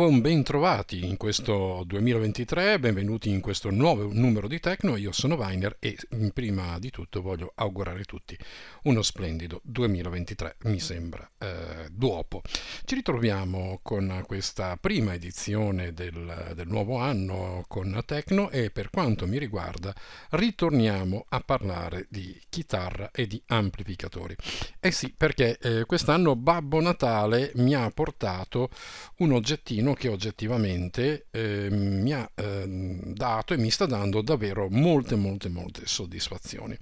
nuovo ben trovati in questo 2023, benvenuti in questo nuovo numero di Tecno, io sono Weiner e prima di tutto voglio augurare a tutti uno splendido 2023, mi sembra, eh, dopo. Ci ritroviamo con questa prima edizione del, del nuovo anno con Tecno e per quanto mi riguarda ritorniamo a parlare di chitarra e di amplificatori. Eh sì, perché eh, quest'anno Babbo Natale mi ha portato un oggettino che oggettivamente eh, mi ha eh, dato e mi sta dando davvero molte molte molte soddisfazioni.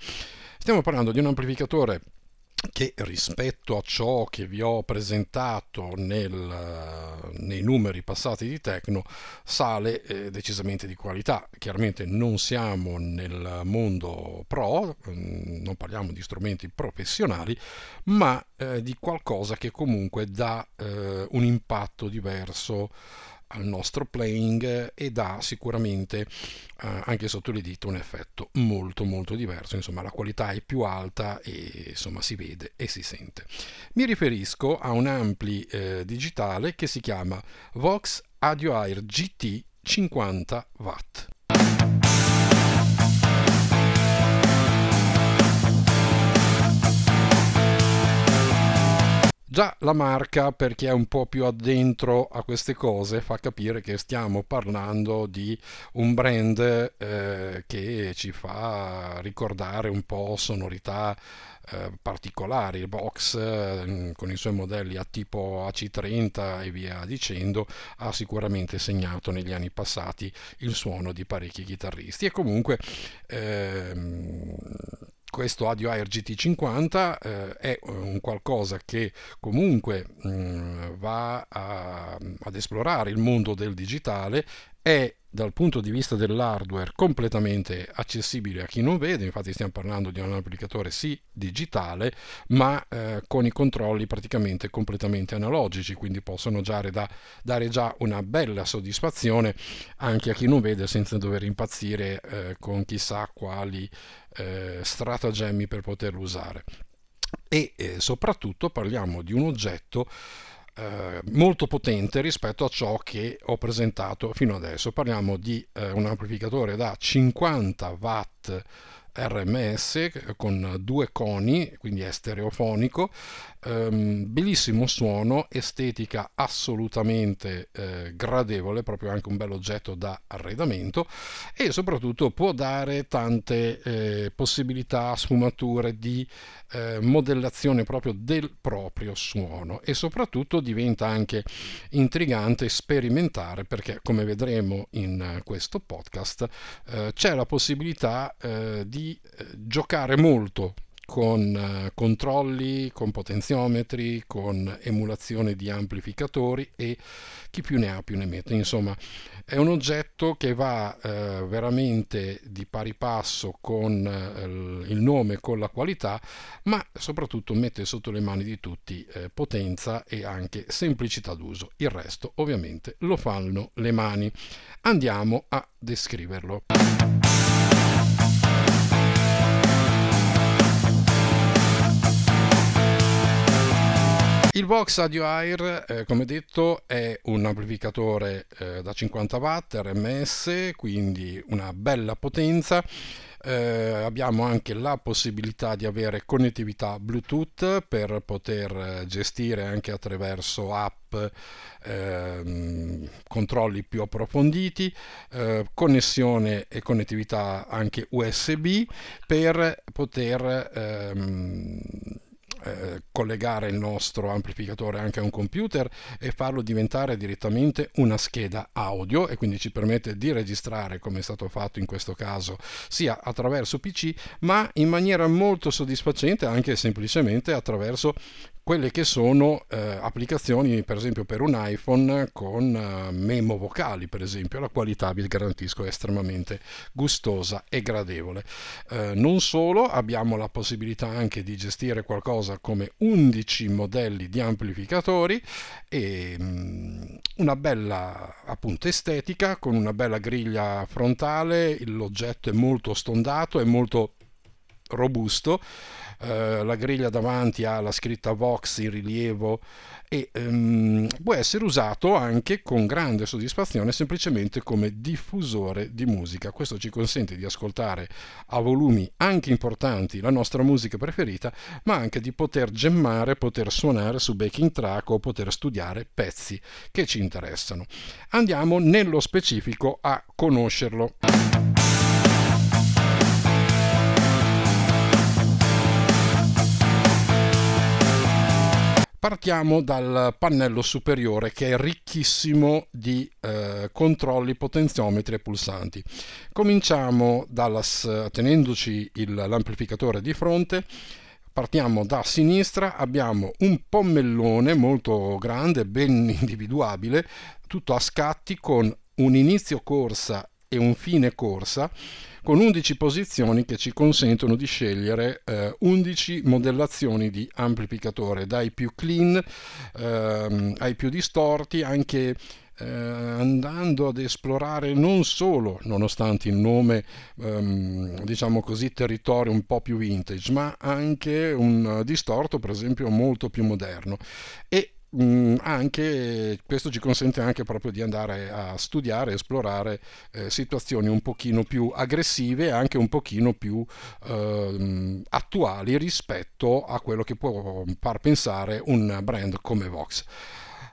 Stiamo parlando di un amplificatore che rispetto a ciò che vi ho presentato nel, nei numeri passati di Tecno sale eh, decisamente di qualità. Chiaramente non siamo nel mondo pro, mm, non parliamo di strumenti professionali, ma eh, di qualcosa che comunque dà eh, un impatto diverso al nostro playing e dà sicuramente eh, anche sotto le dita un effetto molto molto diverso. Insomma la qualità è più alta e insomma si vede e si sente. Mi riferisco a un ampli eh, digitale che si chiama Vox Audio Air GT 50 watt Già la marca, per chi è un po' più addentro a queste cose, fa capire che stiamo parlando di un brand eh, che ci fa ricordare un po' sonorità eh, particolari. Il box eh, con i suoi modelli a tipo AC30 e via dicendo ha sicuramente segnato negli anni passati il suono di parecchi chitarristi e comunque ehm, questo Audio Air GT50 eh, è un qualcosa che comunque mh, mm, va a, ad esplorare il mondo del digitale, è dal punto di vista dell'hardware completamente accessibile a chi non vede, infatti stiamo parlando di un applicatore sì digitale, ma eh, con i controlli praticamente completamente analogici, quindi possono già da, dare già una bella soddisfazione anche a chi non vede senza dover impazzire eh, con chissà quali eh, stratagemmi per poterlo usare. E eh, soprattutto parliamo di un oggetto eh, molto potente rispetto a ciò che ho presentato fino adesso. Parliamo di eh, un amplificatore da 50 watt RMS con due coni, quindi è stereofonico, ehm, bellissimo suono, estetica assolutamente eh, gradevole, proprio anche un bel oggetto da arredamento. E soprattutto può dare tante eh, possibilità, sfumature di eh, modellazione proprio del proprio suono. E soprattutto diventa anche intrigante sperimentare perché come vedremo in questo podcast eh, c'è la possibilità eh, eh, giocare molto con eh, controlli, con potenziometri, con emulazione di amplificatori e chi più ne ha più ne mette. Insomma, è un oggetto che va eh, veramente di pari passo con eh, il nome con la qualità, ma soprattutto mette sotto le mani di tutti eh, potenza e anche semplicità d'uso. Il resto ovviamente lo fanno le mani. Andiamo a descriverlo. Il Vox Audio Air, eh, come detto, è un amplificatore eh, da 50 watt RMS, quindi una bella potenza. Eh, abbiamo anche la possibilità di avere connettività Bluetooth per poter eh, gestire anche attraverso app ehm, controlli più approfonditi, eh, connessione e connettività anche USB per poter ehm, eh, collegare il nostro amplificatore anche a un computer e farlo diventare direttamente una scheda audio e quindi ci permette di registrare come è stato fatto in questo caso sia attraverso PC ma in maniera molto soddisfacente anche semplicemente attraverso quelle che sono eh, applicazioni per esempio per un iPhone con eh, memo vocali per esempio la qualità vi garantisco è estremamente gustosa e gradevole. Eh, non solo abbiamo la possibilità anche di gestire qualcosa come 11 modelli di amplificatori e mh, mm, una bella appunto estetica con una bella griglia frontale l'oggetto è molto stondato è molto robusto, eh, la griglia davanti ha la scritta Vox in rilievo e ehm, può essere usato anche con grande soddisfazione semplicemente come diffusore di musica. Questo ci consente di ascoltare a volumi anche importanti la nostra musica preferita, ma anche di poter gemmare, poter suonare su backing track o poter studiare pezzi che ci interessano. Andiamo nello specifico a conoscerlo. Partiamo dal pannello superiore che è ricchissimo di eh, controlli, potenziometri e pulsanti. Cominciamo dalla, tenendoci il, l'amplificatore di fronte. Partiamo da sinistra, abbiamo un pommellone molto grande, ben individuabile, tutto a scatti con un inizio corsa e un fine corsa con 11 posizioni che ci consentono di scegliere eh, 11 modellazioni di amplificatore, dai più clean ehm, ai più distorti, anche eh, andando ad esplorare non solo, nonostante il nome, ehm, diciamo così, territorio un po' più vintage, ma anche un distorto, per esempio, molto più moderno. E anche, questo ci consente anche proprio di andare a studiare, esplorare eh, situazioni un pochino più aggressive e anche un pochino più eh, attuali rispetto a quello che può far pensare un brand come Vox.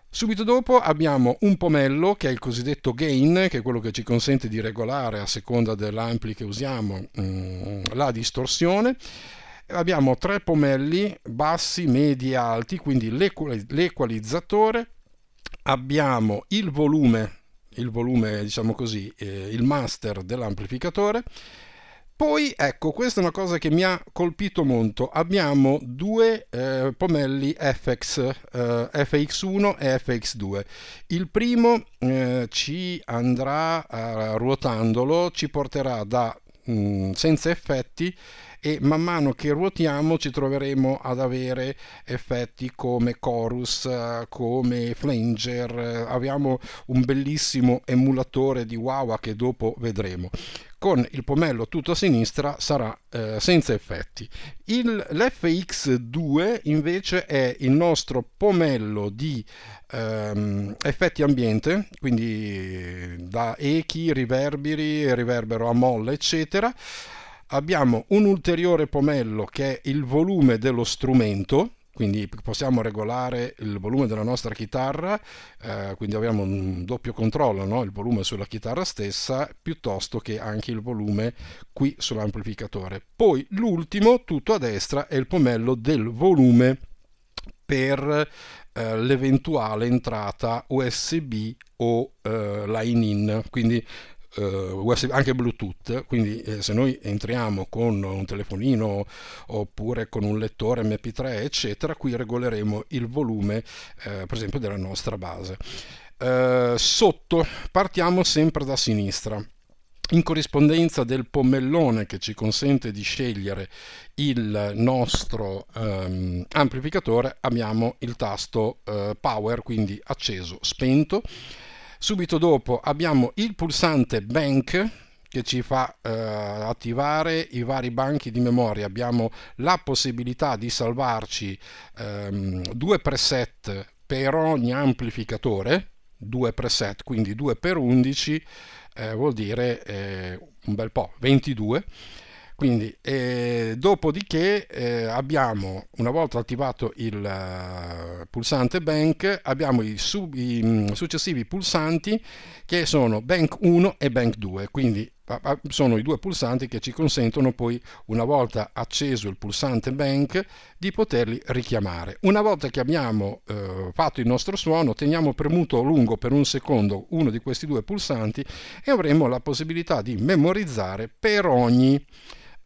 Subito dopo abbiamo un pomello che è il cosiddetto gain, che è quello che ci consente di regolare a seconda dell'ampli che usiamo mm, la distorsione abbiamo tre pomelli bassi, medi e alti, quindi l'equalizzatore, abbiamo il volume, il volume diciamo così, eh, il master dell'amplificatore. Poi ecco, questa è una cosa che mi ha colpito molto. Abbiamo due eh, pomelli FX, eh, FX1 e FX2. Il primo eh, ci andrà eh, ruotandolo, ci porterà da mh, mm, senza effetti e man mano che ruotiamo ci troveremo ad avere effetti come chorus, come flanger, abbiamo un bellissimo emulatore di Wawa che dopo vedremo. Con il pomello tutto a sinistra sarà eh, senza effetti. Il, L'FX2 invece è il nostro pomello di ehm, effetti ambiente, quindi da echi, riverberi, riverbero a molla, eccetera abbiamo un ulteriore pomello che è il volume dello strumento quindi possiamo regolare il volume della nostra chitarra, eh, quindi abbiamo un doppio controllo, no? il volume sulla chitarra stessa, piuttosto che anche il volume qui sull'amplificatore. Poi l'ultimo, tutto a destra, è il pomello del volume per eh, l'eventuale entrata USB o eh, line in, quindi USB, anche Bluetooth, quindi eh, se noi entriamo con un telefonino oppure con un lettore MP3 eccetera, qui regoleremo il volume eh, per esempio della nostra base. Uh, sotto partiamo sempre da sinistra in corrispondenza del pommellone che ci consente di scegliere il nostro um, amplificatore abbiamo il tasto uh, power quindi acceso spento Subito dopo abbiamo il pulsante Bank che ci fa eh, attivare i vari banchi di memoria. Abbiamo la possibilità di salvarci ehm, due preset per ogni amplificatore, due preset, quindi 2 per 11 eh, vuol dire eh, un bel po', 22 quindi, eh, dopodiché eh, abbiamo, una volta attivato il uh, pulsante Bank, abbiamo i, sub, i um, successivi pulsanti che sono Bank 1 e Bank 2, quindi sono i due pulsanti che ci consentono poi, una volta acceso il pulsante bank, di poterli richiamare. Una volta che abbiamo eh, fatto il nostro suono, teniamo premuto a lungo per un secondo uno di questi due pulsanti e avremo la possibilità di memorizzare per ogni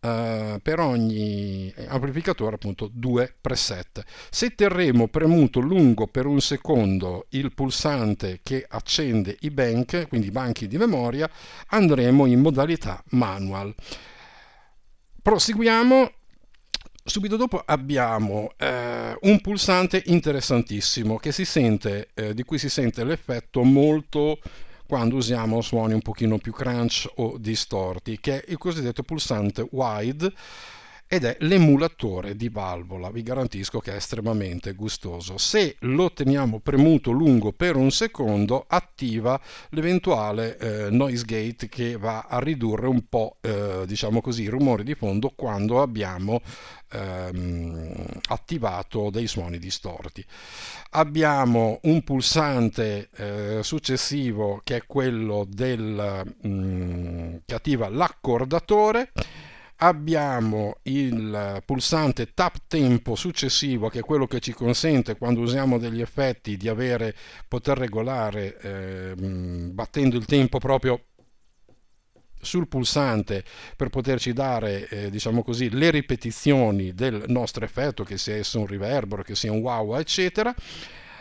Uh, per ogni amplificatore appunto due preset. Se terremo premuto lungo per un secondo il pulsante che accende i bank, quindi i banchi di memoria, andremo in modalità manual. Proseguiamo. Subito dopo abbiamo eh, un pulsante interessantissimo si sente, eh, di cui si sente l'effetto molto quando usiamo suoni un pochino più crunch o distorti, che è il cosiddetto pulsante wide ed è l'emulatore di valvola. Vi garantisco che è estremamente gustoso. Se lo teniamo premuto lungo per un secondo, attiva l'eventuale eh, noise gate che va a ridurre un po', eh, diciamo così, i rumori di fondo quando abbiamo ehm, attivato dei suoni distorti. Abbiamo un pulsante eh, successivo che è quello del, mm, che attiva l'accordatore abbiamo il pulsante tap tempo successivo che è quello che ci consente quando usiamo degli effetti di avere poter regolare eh, battendo il tempo proprio sul pulsante per poterci dare eh, diciamo così le ripetizioni del nostro effetto che sia esso un riverbero che sia un wow eccetera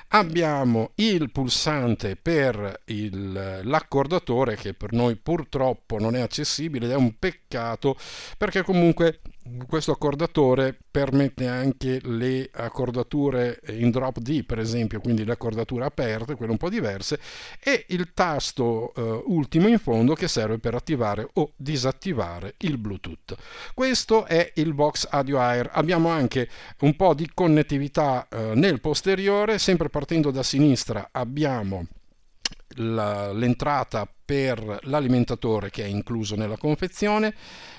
abbiamo il pulsante per il, l'accordatore che per noi purtroppo non è accessibile ed è un peccato perché comunque questo accordatore permette anche le accordature in drop D per esempio quindi le accordature aperte quelle un po' diverse e il tasto eh, ultimo in fondo che serve per attivare o disattivare il bluetooth. Questo è il box audio air. Abbiamo anche un po' di connettività eh, nel posteriore. Sempre partendo da sinistra abbiamo la, l'entrata per l'alimentatore che è incluso nella confezione,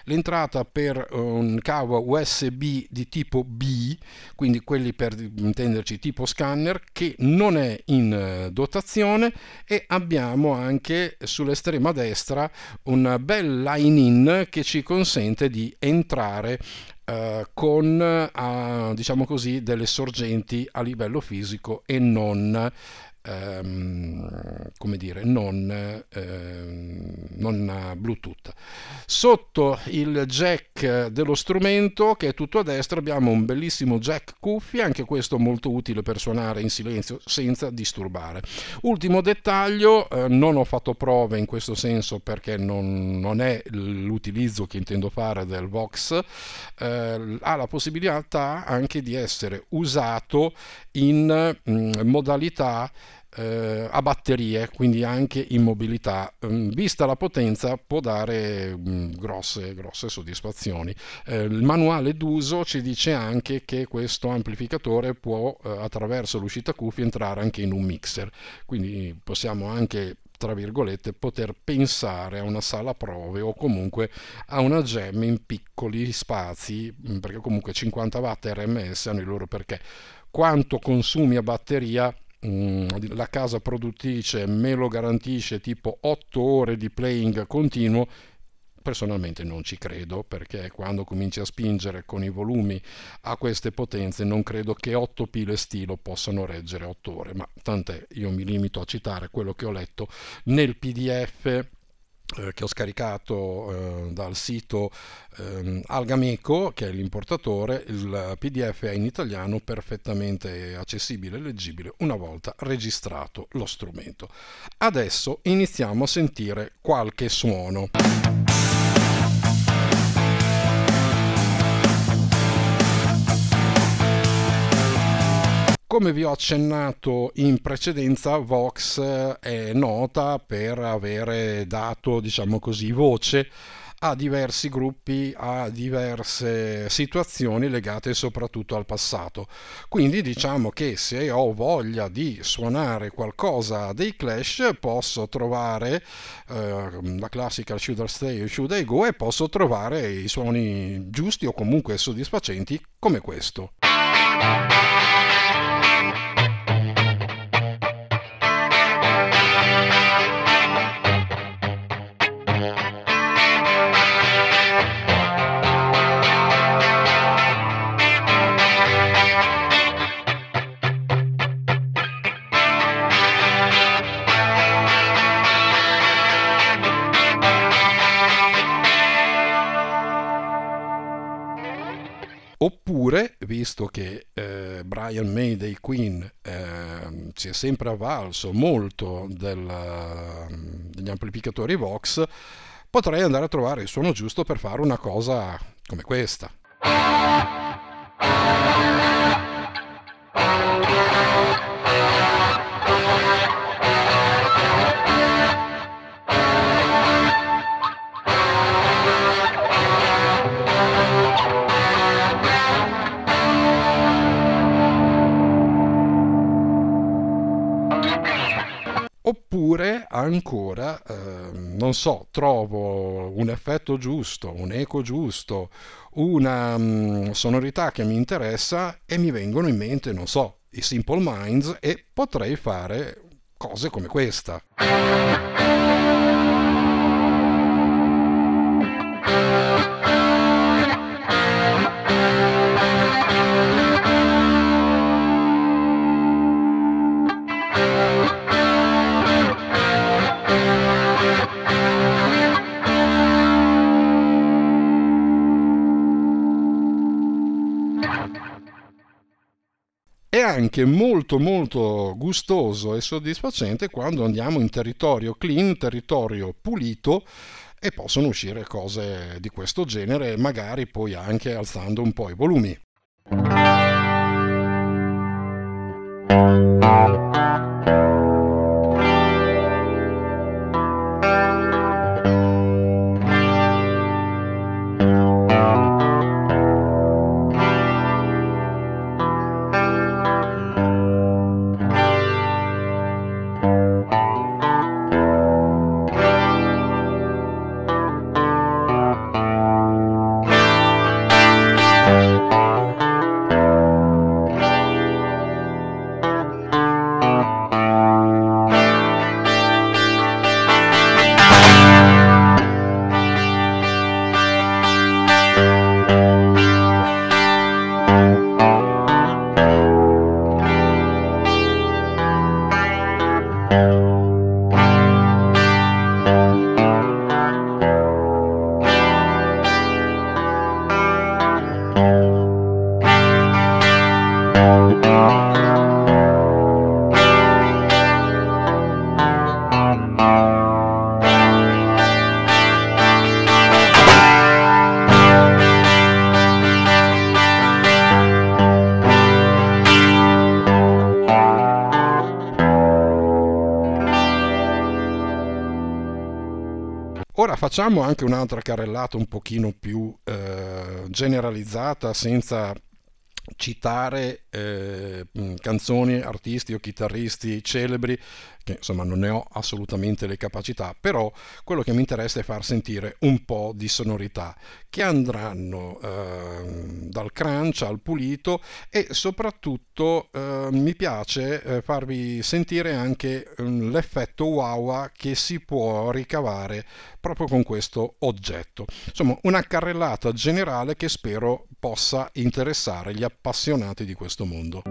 l'entrata per un cavo USB di tipo B, quindi quelli per intenderci tipo scanner, che non è in eh, dotazione e abbiamo anche sull'estrema destra un bel line-in che ci consente di entrare Uh, con diciamo così delle sorgenti a livello fisico e non ehm, come dire, non, ehm, non Bluetooth. Sotto il jack dello strumento, che è tutto a destra, abbiamo un bellissimo jack cuffie, anche questo molto utile per suonare in silenzio senza disturbare. Ultimo dettaglio, eh, non ho fatto prove in questo senso perché non, non è l'utilizzo che intendo fare del Vox, eh, ha la possibilità anche di essere usato in mh, mm, modalità eh, a batterie, quindi anche in mobilità. Mm, vista la potenza può dare mm, grosse, grosse soddisfazioni. Eh, il manuale d'uso ci dice anche che questo amplificatore può eh, attraverso l'uscita cuffia entrare anche in un mixer, quindi possiamo anche tra virgolette, poter pensare a una sala prove o comunque a una gem in piccoli spazi, mm, perché comunque 50 watt RMS hanno il loro perché. Quanto consumi a batteria la casa produttrice me lo garantisce tipo 8 ore di playing continuo. Personalmente non ci credo perché quando cominci a spingere con i volumi a queste potenze non credo che 8 pile stilo possano reggere 8 ore. Ma tant'è io mi limito a citare quello che ho letto nel pdf che ho scaricato eh, dal sito eh, Algameco, che è l'importatore, il PDF è in italiano perfettamente accessibile e leggibile una volta registrato lo strumento. Adesso iniziamo a sentire qualche suono. Come vi ho accennato in precedenza, Vox eh, è nota per avere dato, diciamo così, voce a diversi gruppi, a diverse situazioni legate soprattutto al passato. Quindi diciamo che se ho voglia di suonare qualcosa dei Clash posso trovare eh, la classica Should I Stay o Should I Go e posso trovare i suoni giusti o comunque soddisfacenti come questo. Visto che eh, Brian May dei Queen eh, si è sempre avvalso molto del, degli amplificatori Vox, potrei andare a trovare il suono giusto per fare una cosa come questa. Oppure ancora, eh, non so, trovo un effetto giusto, un eco giusto, una um, sonorità che mi interessa e mi vengono in mente, non so, i Simple Minds e potrei fare cose come questa. Anche molto molto gustoso e soddisfacente quando andiamo in territorio clean, territorio pulito e possono uscire cose di questo genere, magari poi anche alzando un po' i volumi. Facciamo anche un'altra carrellata un pochino più eh, generalizzata senza citare eh, canzoni, artisti o chitarristi celebri che insomma non ne ho assolutamente le capacità, però quello che mi interessa è far sentire un po' di sonorità che andranno eh, dal crunch al pulito e soprattutto eh, mi piace eh, farvi sentire anche mm, l'effetto wow che si può ricavare proprio con questo oggetto. Insomma, una carrellata generale che spero possa interessare gli appassionati di questo mondo.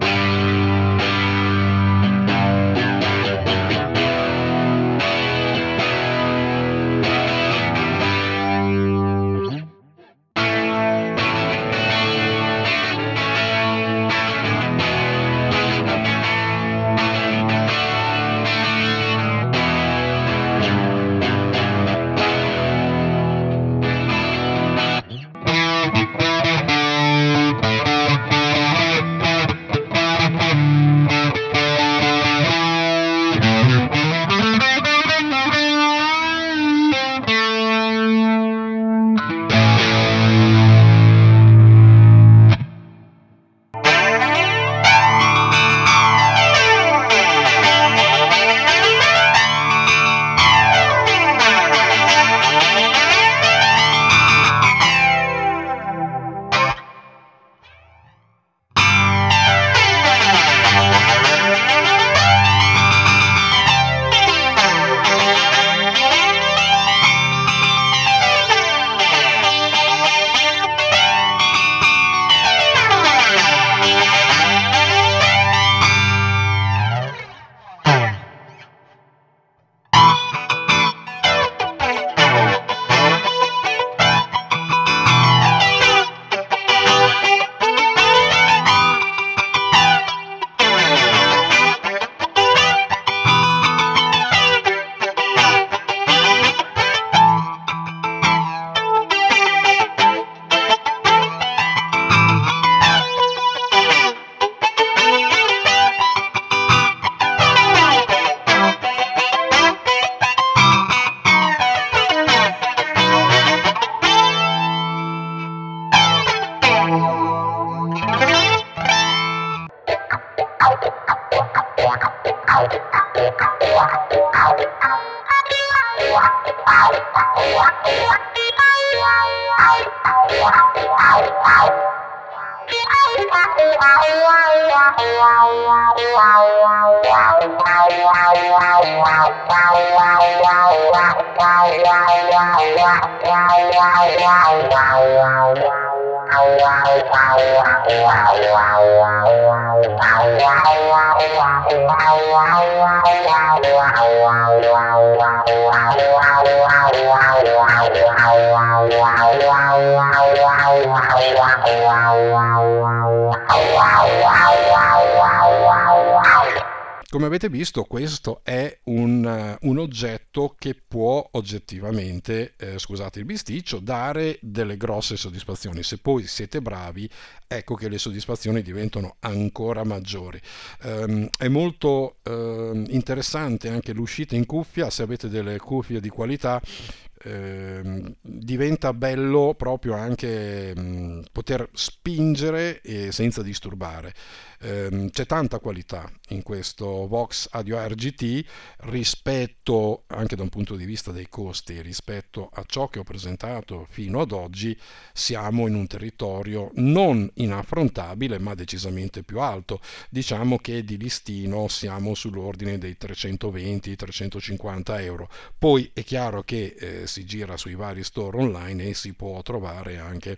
wow wow wow Come avete visto, questo è un, un oggetto che può oggettivamente, eh, scusate il bisticcio, dare delle grosse soddisfazioni. Se poi siete bravi, ecco che le soddisfazioni diventano ancora maggiori. Um, è molto uh, interessante anche l'uscita in cuffia, se avete delle cuffie di qualità eh, diventa bello proprio anche mh, mm, poter spingere senza disturbare. Eh, c'è tanta qualità in questo Vox Audio RGT rispetto anche da un punto di vista dei costi, rispetto a ciò che ho presentato fino ad oggi, siamo in un territorio non inaffrontabile ma decisamente più alto. Diciamo che di listino siamo sull'ordine dei 320-350 euro. Poi è chiaro che eh, si gira sui vari store online e si può trovare anche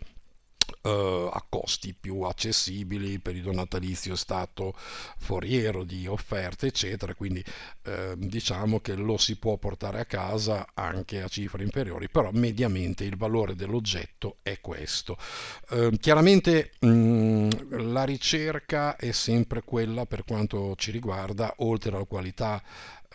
Uh, a costi più accessibili, il periodo natalizio è stato foriero di offerte, eccetera, quindi uh, diciamo che lo si può portare a casa anche a cifre inferiori, però mediamente il valore dell'oggetto è questo. Uh, chiaramente mh, la ricerca è sempre quella per quanto ci riguarda, oltre alla qualità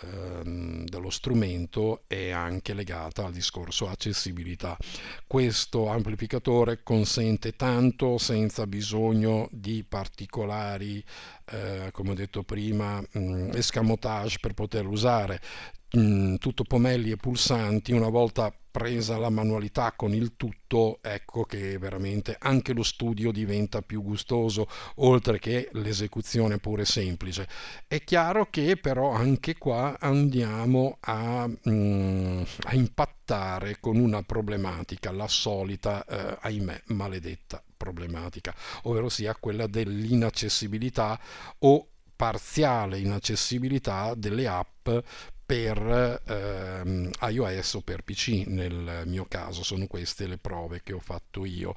dello strumento è anche legata al discorso accessibilità. Questo amplificatore consente tanto senza bisogno di particolari, eh, come ho detto prima, mh, mm, escamotage per poterlo usare. Mm, tutto pomelli e pulsanti, una volta presa la manualità con il tutto, ecco che veramente anche lo studio diventa più gustoso, oltre che l'esecuzione pure semplice. È chiaro che però anche qua andiamo a, mm, a impattare con una problematica, la solita, eh, ahimè, maledetta problematica, ovvero sia quella dell'inaccessibilità o parziale inaccessibilità delle app per ehm, iOS o per PC nel mio caso sono queste le prove che ho fatto io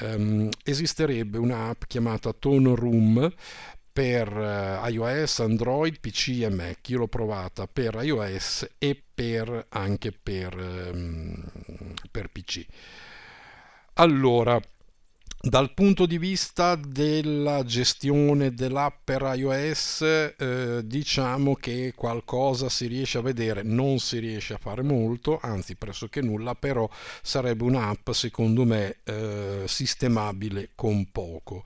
um, esisterebbe un'app chiamata Tone Room per uh, iOS, Android, PC e Mac. Io l'ho provata per iOS e per, anche per, um, per PC. Allora, dal punto di vista della gestione dell'app per iOS, eh, diciamo che qualcosa si riesce a vedere, non si riesce a fare molto, anzi pressoché nulla, però sarebbe un'app secondo me eh, sistemabile con poco.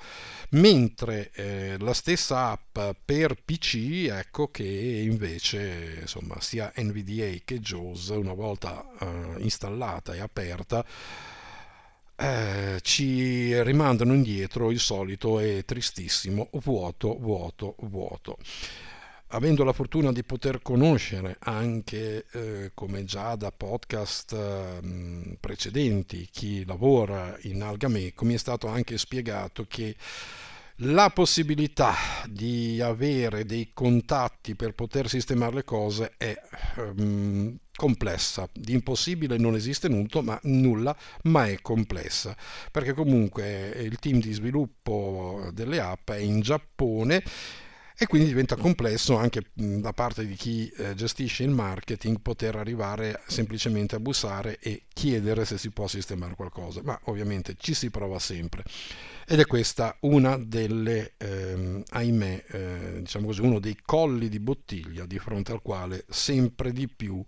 Mentre eh, la stessa app per PC, ecco che invece insomma sia NVDA che JAWS una volta eh, installata e aperta eh, ci rimandano indietro il solito e tristissimo vuoto, vuoto, vuoto. Avendo la fortuna di poter conoscere anche, eh, come già da podcast eh, precedenti, chi lavora in Algameco, mi è stato anche spiegato che la possibilità di avere dei contatti per poter sistemare le cose è um, complessa. Di impossibile non esiste nulla ma, nulla, ma è complessa, perché comunque il team di sviluppo delle app è in Giappone e quindi diventa complesso anche da parte di chi eh, gestisce il marketing poter arrivare semplicemente a bussare e chiedere se si può sistemare qualcosa, ma ovviamente ci si prova sempre. Ed è questa una delle, ehm, ahimè, eh, diciamo così, uno dei colli di bottiglia di fronte al quale sempre di più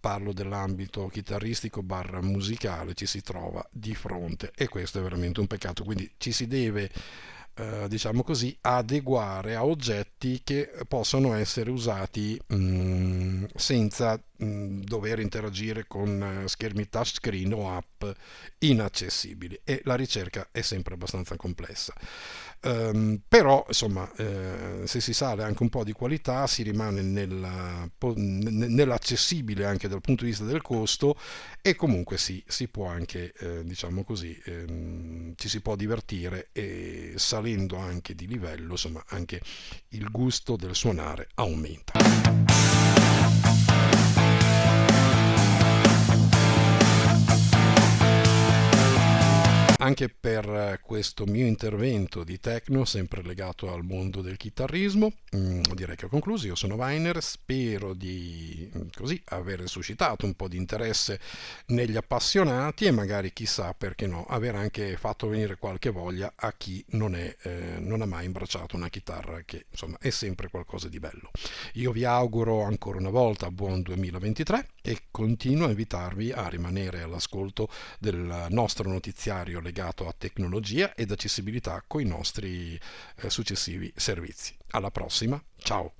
parlo dell'ambito chitarristico barra musicale ci si trova di fronte. E questo è veramente un peccato. Quindi ci si deve eh, diciamo così, adeguare a oggetti che possono essere usati mh, mm, senza mh, mm, dover interagire con eh, schermi touchscreen o app inaccessibili e la ricerca è sempre abbastanza complessa. Um, però insomma eh, se si sale anche un po' di qualità si rimane nella, nell'accessibile anche dal punto di vista del costo e comunque sì, si può anche eh, diciamo così ehm, ci si può divertire e salendo anche di livello insomma anche il gusto del suonare aumenta. Anche per eh, questo mio intervento di techno, sempre legato al mondo del chitarrismo. Mm, direi che ho concluso. Io sono Weiner, spero di mm, così aver suscitato un po' di interesse negli appassionati e magari chissà perché no, aver anche fatto venire qualche voglia a chi non, è, eh, non ha mai imbracciato una chitarra, che insomma è sempre qualcosa di bello. Io vi auguro ancora una volta buon 2023 e continuo a invitarvi a rimanere all'ascolto del nostro notiziario legato a tecnologia ed accessibilità con i nostri eh, successivi servizi. Alla prossima, ciao!